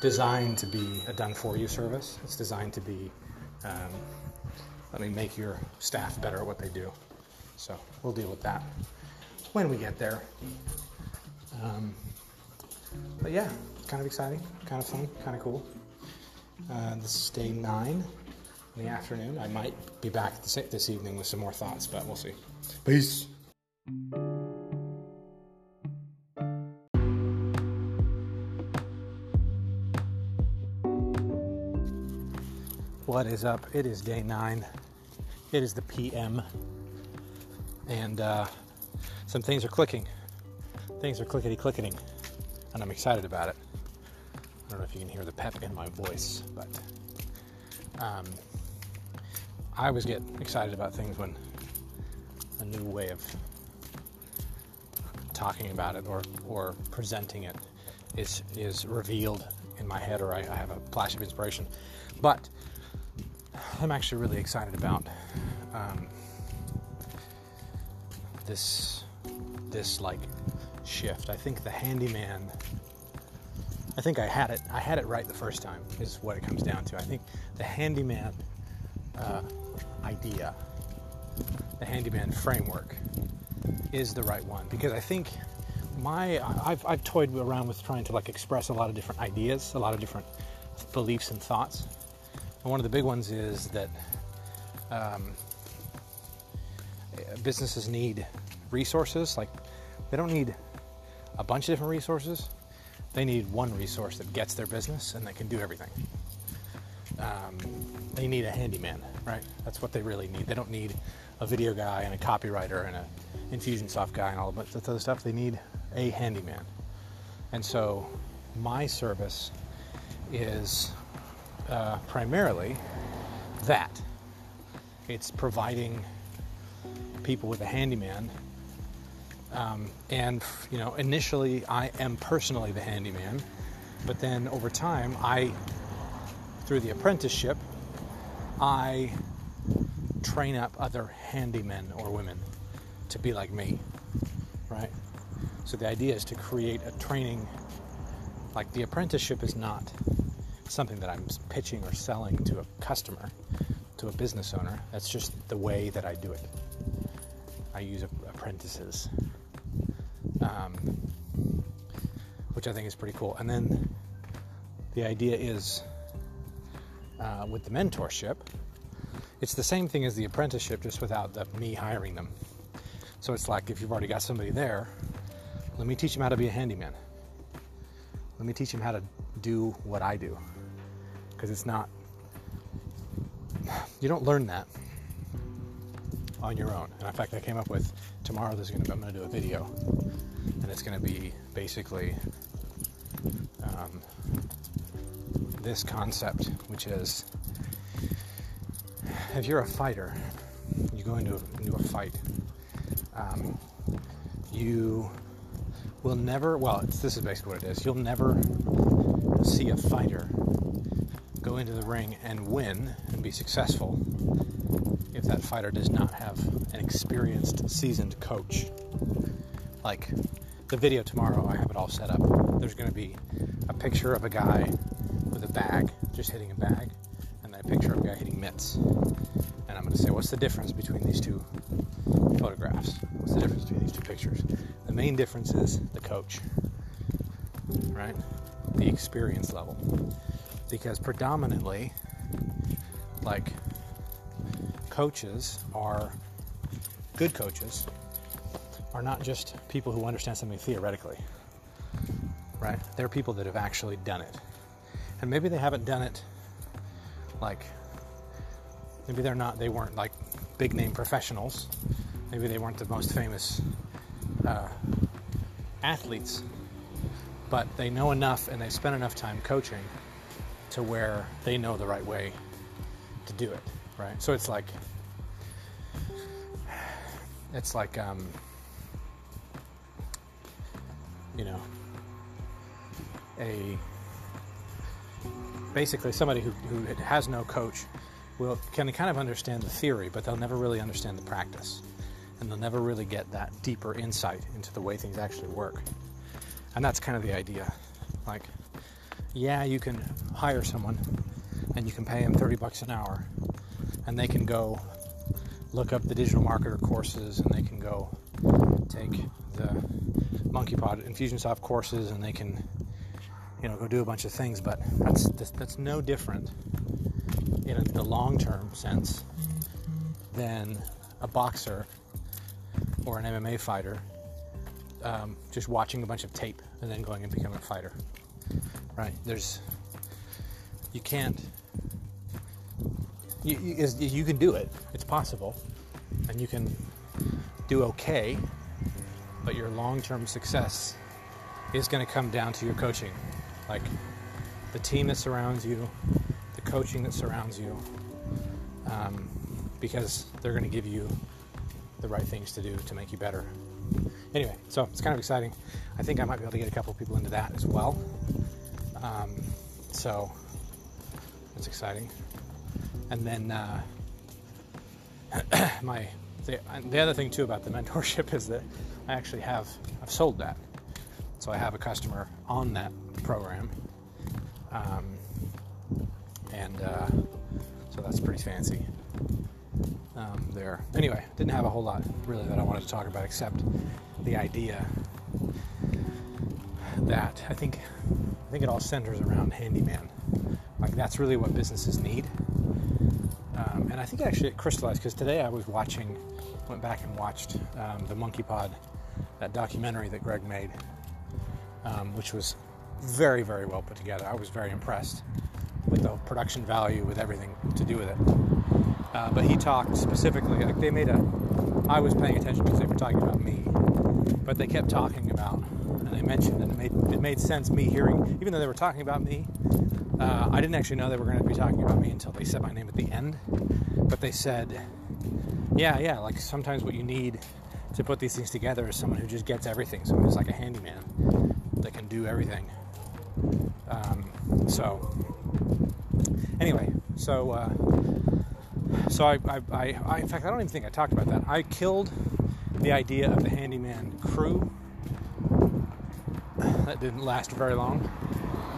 Speaker 1: designed to be a done for you service. It's designed to be um, let me make your staff better at what they do. So we'll deal with that when we get there. Um, but yeah, kind of exciting, kind of fun, kind of cool. Uh, this is day nine in the afternoon. I might be back this, this evening with some more thoughts, but we'll see. Peace. What is up? It is day nine. It is the PM. And uh, some things are clicking. Things are clickety clicketing. And I'm excited about it. I don't know if you can hear the pep in my voice, but um, I always get excited about things when a new way of talking about it or, or presenting it is, is revealed in my head or I, I have a flash of inspiration. But I'm actually really excited about um, this this like shift. I think the handyman. I think I had it. I had it right the first time. Is what it comes down to. I think the handyman uh, idea, the handyman framework, is the right one because I think my I've, I've toyed around with trying to like express a lot of different ideas, a lot of different beliefs and thoughts and one of the big ones is that um, businesses need resources. Like, they don't need a bunch of different resources. They need one resource that gets their business and that can do everything. Um, they need a handyman, right? That's what they really need. They don't need a video guy and a copywriter and a Infusionsoft guy and all of that other stuff. They need a handyman. And so my service is uh, primarily that. It's providing people with a handyman. Um, and, you know, initially I am personally the handyman, but then over time, I, through the apprenticeship, I train up other handymen or women to be like me, right? So the idea is to create a training, like the apprenticeship is not something that I'm pitching or selling to a customer, to a business owner. That's just the way that I do it. I use apprentices, um, which I think is pretty cool. And then the idea is uh, with the mentorship, it's the same thing as the apprenticeship, just without the, me hiring them. So it's like if you've already got somebody there, let me teach them how to be a handyman. Let me teach them how to do what I do. Because it's not, you don't learn that on your own. And in fact, I came up with tomorrow. There's gonna, be I'm going to do a video, and it's going to be basically um, this concept, which is if you're a fighter, you go into, into a fight, um, you will never, well, this is basically what it is. You'll never see a fighter into the ring and win and be successful if that fighter does not have an experienced, seasoned coach. Like the video tomorrow, I have it all set up. There's going to be a picture of a guy with a bag, just hitting a bag, and then a picture of a guy hitting mitts. And I'm going to say, what's the difference between these two photographs? What's the difference between these two pictures? The main difference is the coach, right? The experience level. Because predominantly, like, coaches are good coaches are not just people who understand something theoretically, right? They're people that have actually done it. And maybe they haven't done it like, maybe they're not, they weren't like big name professionals. Maybe they weren't the most famous uh, athletes, but they know enough and they spent enough time coaching to where they know the right way to do it, right? So it's like, it's like, um, you know, a basically somebody who, who has no coach will can kind of understand the theory, but they'll never really understand the practice, and they'll never really get that deeper insight into the way things actually work. And that's kind of the idea. Like, yeah, you can hire someone, and you can pay them 30 bucks an hour, and they can go look up the digital marketer courses, and they can go take the MonkeyPod Infusionsoft courses, and they can, you know, go do a bunch of things. But that's that's no different in the long term sense than a boxer or an MMA fighter um, just watching a bunch of tape and then going and becoming a fighter. Right? There's, you can't, you, you, you can do it, it's possible, and you can do okay, but your long term success is going to come down to your coaching. Like the team that surrounds you, the coaching that surrounds you um, because they're going to give you the right things to do to make you better. Anyway, so it's kind of exciting. I think I might be able to get a couple people into that as well. Um, so it's exciting. And then uh, my the, the other thing too about the mentorship is that I actually have I've sold that, so I have a customer on that program. Um, and uh, so that's pretty fancy um, there. Anyway, didn't have a whole lot really that I wanted to talk about except the idea that I think think it all centers around handyman. Like that's really what businesses need. Um, and I think actually it crystallized because today I was watching, went back and watched um, the MonkeyPod, that documentary that Greg made, um, which was very very well put together. I was very impressed with the production value, with everything to do with it. Uh, but he talked specifically, like they made a, I was paying attention because they were talking about me, but they kept talking about, mentioned, and it made, it made sense me hearing, even though they were talking about me, uh, I didn't actually know they were going to be talking about me until they said my name at the end. But they said, yeah, yeah, like sometimes what you need to put these things together is someone who just gets everything, someone who's like a handyman that can do everything. Um, so Anyway, so uh, so I, I, I, I, in fact, I don't even think I talked about that. I killed the idea of the handyman crew that didn't last very long.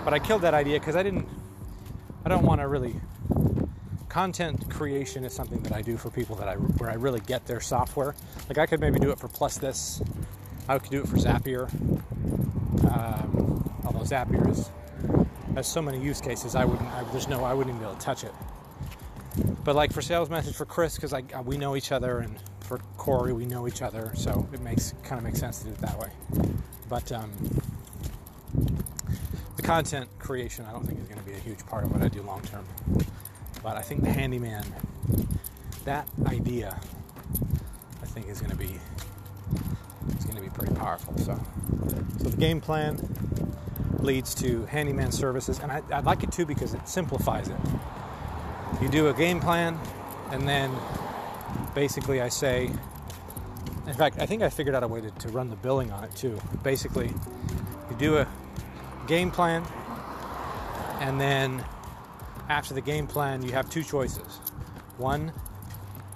Speaker 1: But I killed that idea because I didn't. I don't want to really. Content creation is something that I do for people that I where I really get their software. Like I could maybe do it for PlusThis. I could do it for Zapier. Um, although Zapier is, has so many use cases, I wouldn't. I, there's no. I wouldn't even be able to touch it. But like for sales message for Chris, because we know each other, and for Corey, we know each other, so it makes kind of makes sense to do it that way. But um, the content creation, I don't think is going to be a huge part of what I do long term. But I think the handyman, that idea, I think is going to be is going to be pretty powerful. So, so the game plan leads to handyman services, and I, I like it too because it simplifies it. You do a game plan, and then basically I say, in fact, I think I figured out a way to, to run the billing on it too. Basically, you do a game plan, and then after the game plan, you have two choices. One,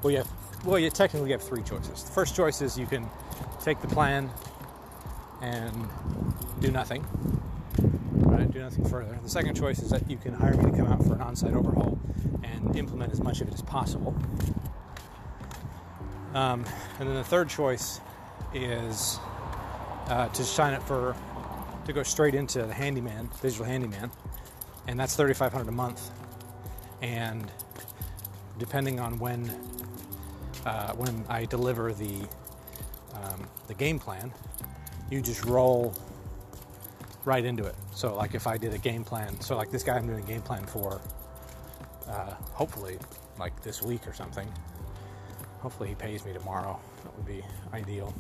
Speaker 1: well, you have, well, you technically have three choices. The first choice is you can take the plan and do nothing, right? Do nothing further. The second choice is that you can hire me to come out for an on-site overhaul and implement as much of it as possible. Um, and then the third choice is uh, to sign up for to go straight into the handyman, digital handyman, and that's thirty five hundred a month. And depending on when uh, when I deliver the um, the game plan, you just roll right into it. So like if I did a game plan, so like this guy I'm doing a game plan for, uh, hopefully like this week or something. Hopefully he pays me tomorrow. That would be ideal.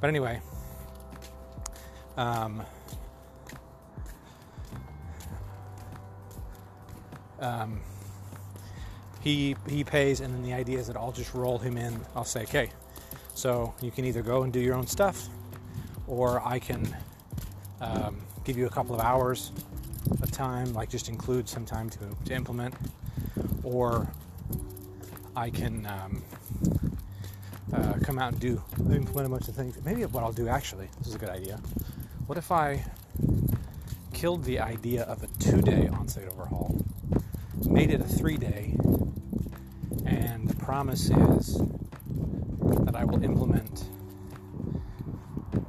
Speaker 1: But anyway, um, um, he he pays, and then the idea is that I'll just roll him in. I'll say, okay, so you can either go and do your own stuff, or I can um, give you a couple of hours of time, like just include some time to, to implement, or I can um, uh, come out and do implement a bunch of things. Maybe what I'll do actually, this is a good idea. What if I killed the idea of a two-day on-site overhaul, made it a three-day, and the promise is that I will implement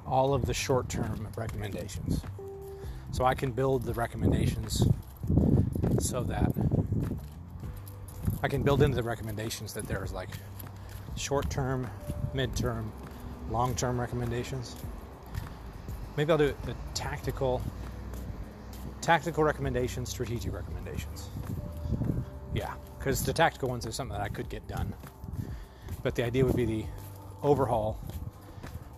Speaker 1: all of the short-term recommendations. So I can build the recommendations so that I can build into the recommendations that there's like short term, mid term, long term recommendations. Maybe I'll do the tactical tactical recommendations, strategic recommendations. Yeah, because the tactical ones are something that I could get done. But the idea would be the overhaul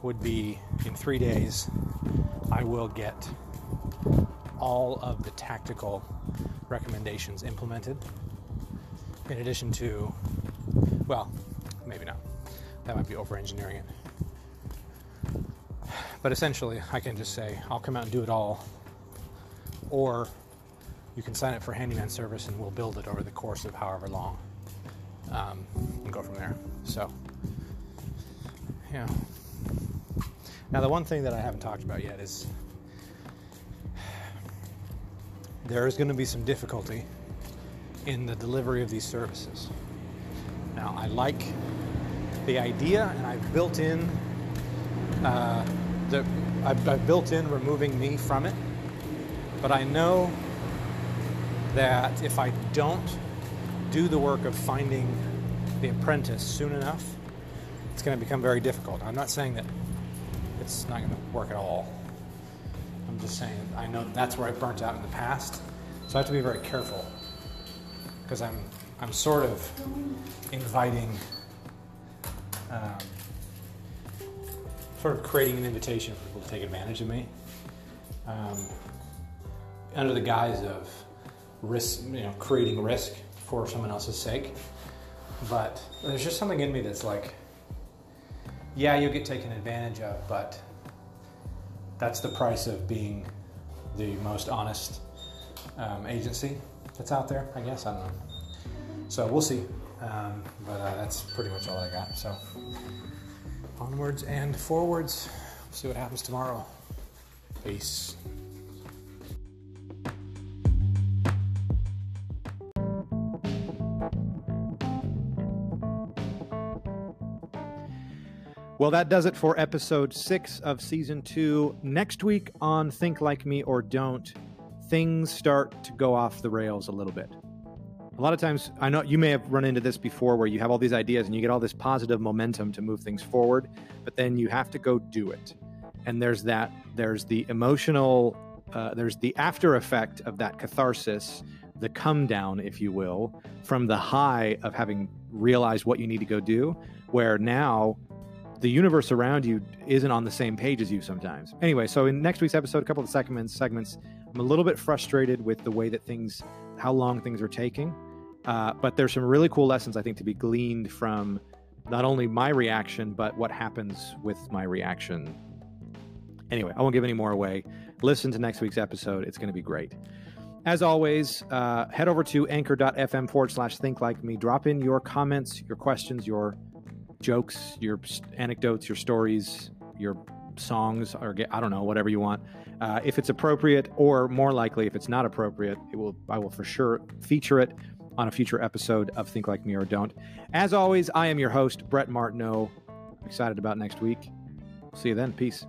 Speaker 1: would be in three days, I will get all of the tactical recommendations implemented. In addition to, well, maybe not. That might be over engineering it. But essentially, I can just say, I'll come out and do it all. Or you can sign up for handyman service and we'll build it over the course of however long um, and go from there. So, yeah. Now, the one thing that I haven't talked about yet is there is going to be some difficulty in the delivery of these services. Now, I like the idea, and I've built in uh, I've, I've built in removing me from it. But I know that if I don't do the work of finding the apprentice soon enough, it's going to become very difficult. I'm not saying that it's not going to work at all. I'm just saying I know that's where I burnt out in the past, so I have to be very careful because I'm I'm sort of inviting, um, sort of creating an invitation for people to take advantage of me, um, under the guise of risk, you know, creating risk for someone else's sake. But there's just something in me that's like, yeah, you'll get taken advantage of, but that's the price of being the most honest um, agency that's out there, I guess. I don't know. So we'll see. Um, but uh, that's pretty much all I got. So onwards and forwards. We'll see what happens tomorrow.
Speaker 2: Peace.
Speaker 1: Well, that does it for episode six of season two. Next week on Think Like Me or Don't, things start to go off the rails a little bit. A lot of times, I know you may have run into this before where you have all these ideas and you get all this positive momentum to move things forward, but then you have to go do it. And there's that, there's the emotional, uh, there's the after effect of that catharsis, the come down, if you will, from the high of having realized what you need to go do, where now the universe around you isn't on the same page as you sometimes. Anyway, so in next week's episode, a couple of segments, segments, I'm a little bit frustrated with the way that things, how long things are taking. Uh, but there's some really cool lessons I think to be gleaned from not only my reaction, but what happens with my reaction. Anyway, I won't give any more away. Listen to next week's episode; it's going to be great. As always, uh, head over to anchor.fm forward slash think like me. Drop in your comments, your questions, your jokes, your anecdotes, your stories, your songs, or I don't know, whatever you want. Uh, if it's appropriate, or more likely, if it's not appropriate, it will I will for sure feature it on a future episode of Think Like Me or Don't. As always, I am your host, Brett Martineau. excited about next week. See you then. Peace.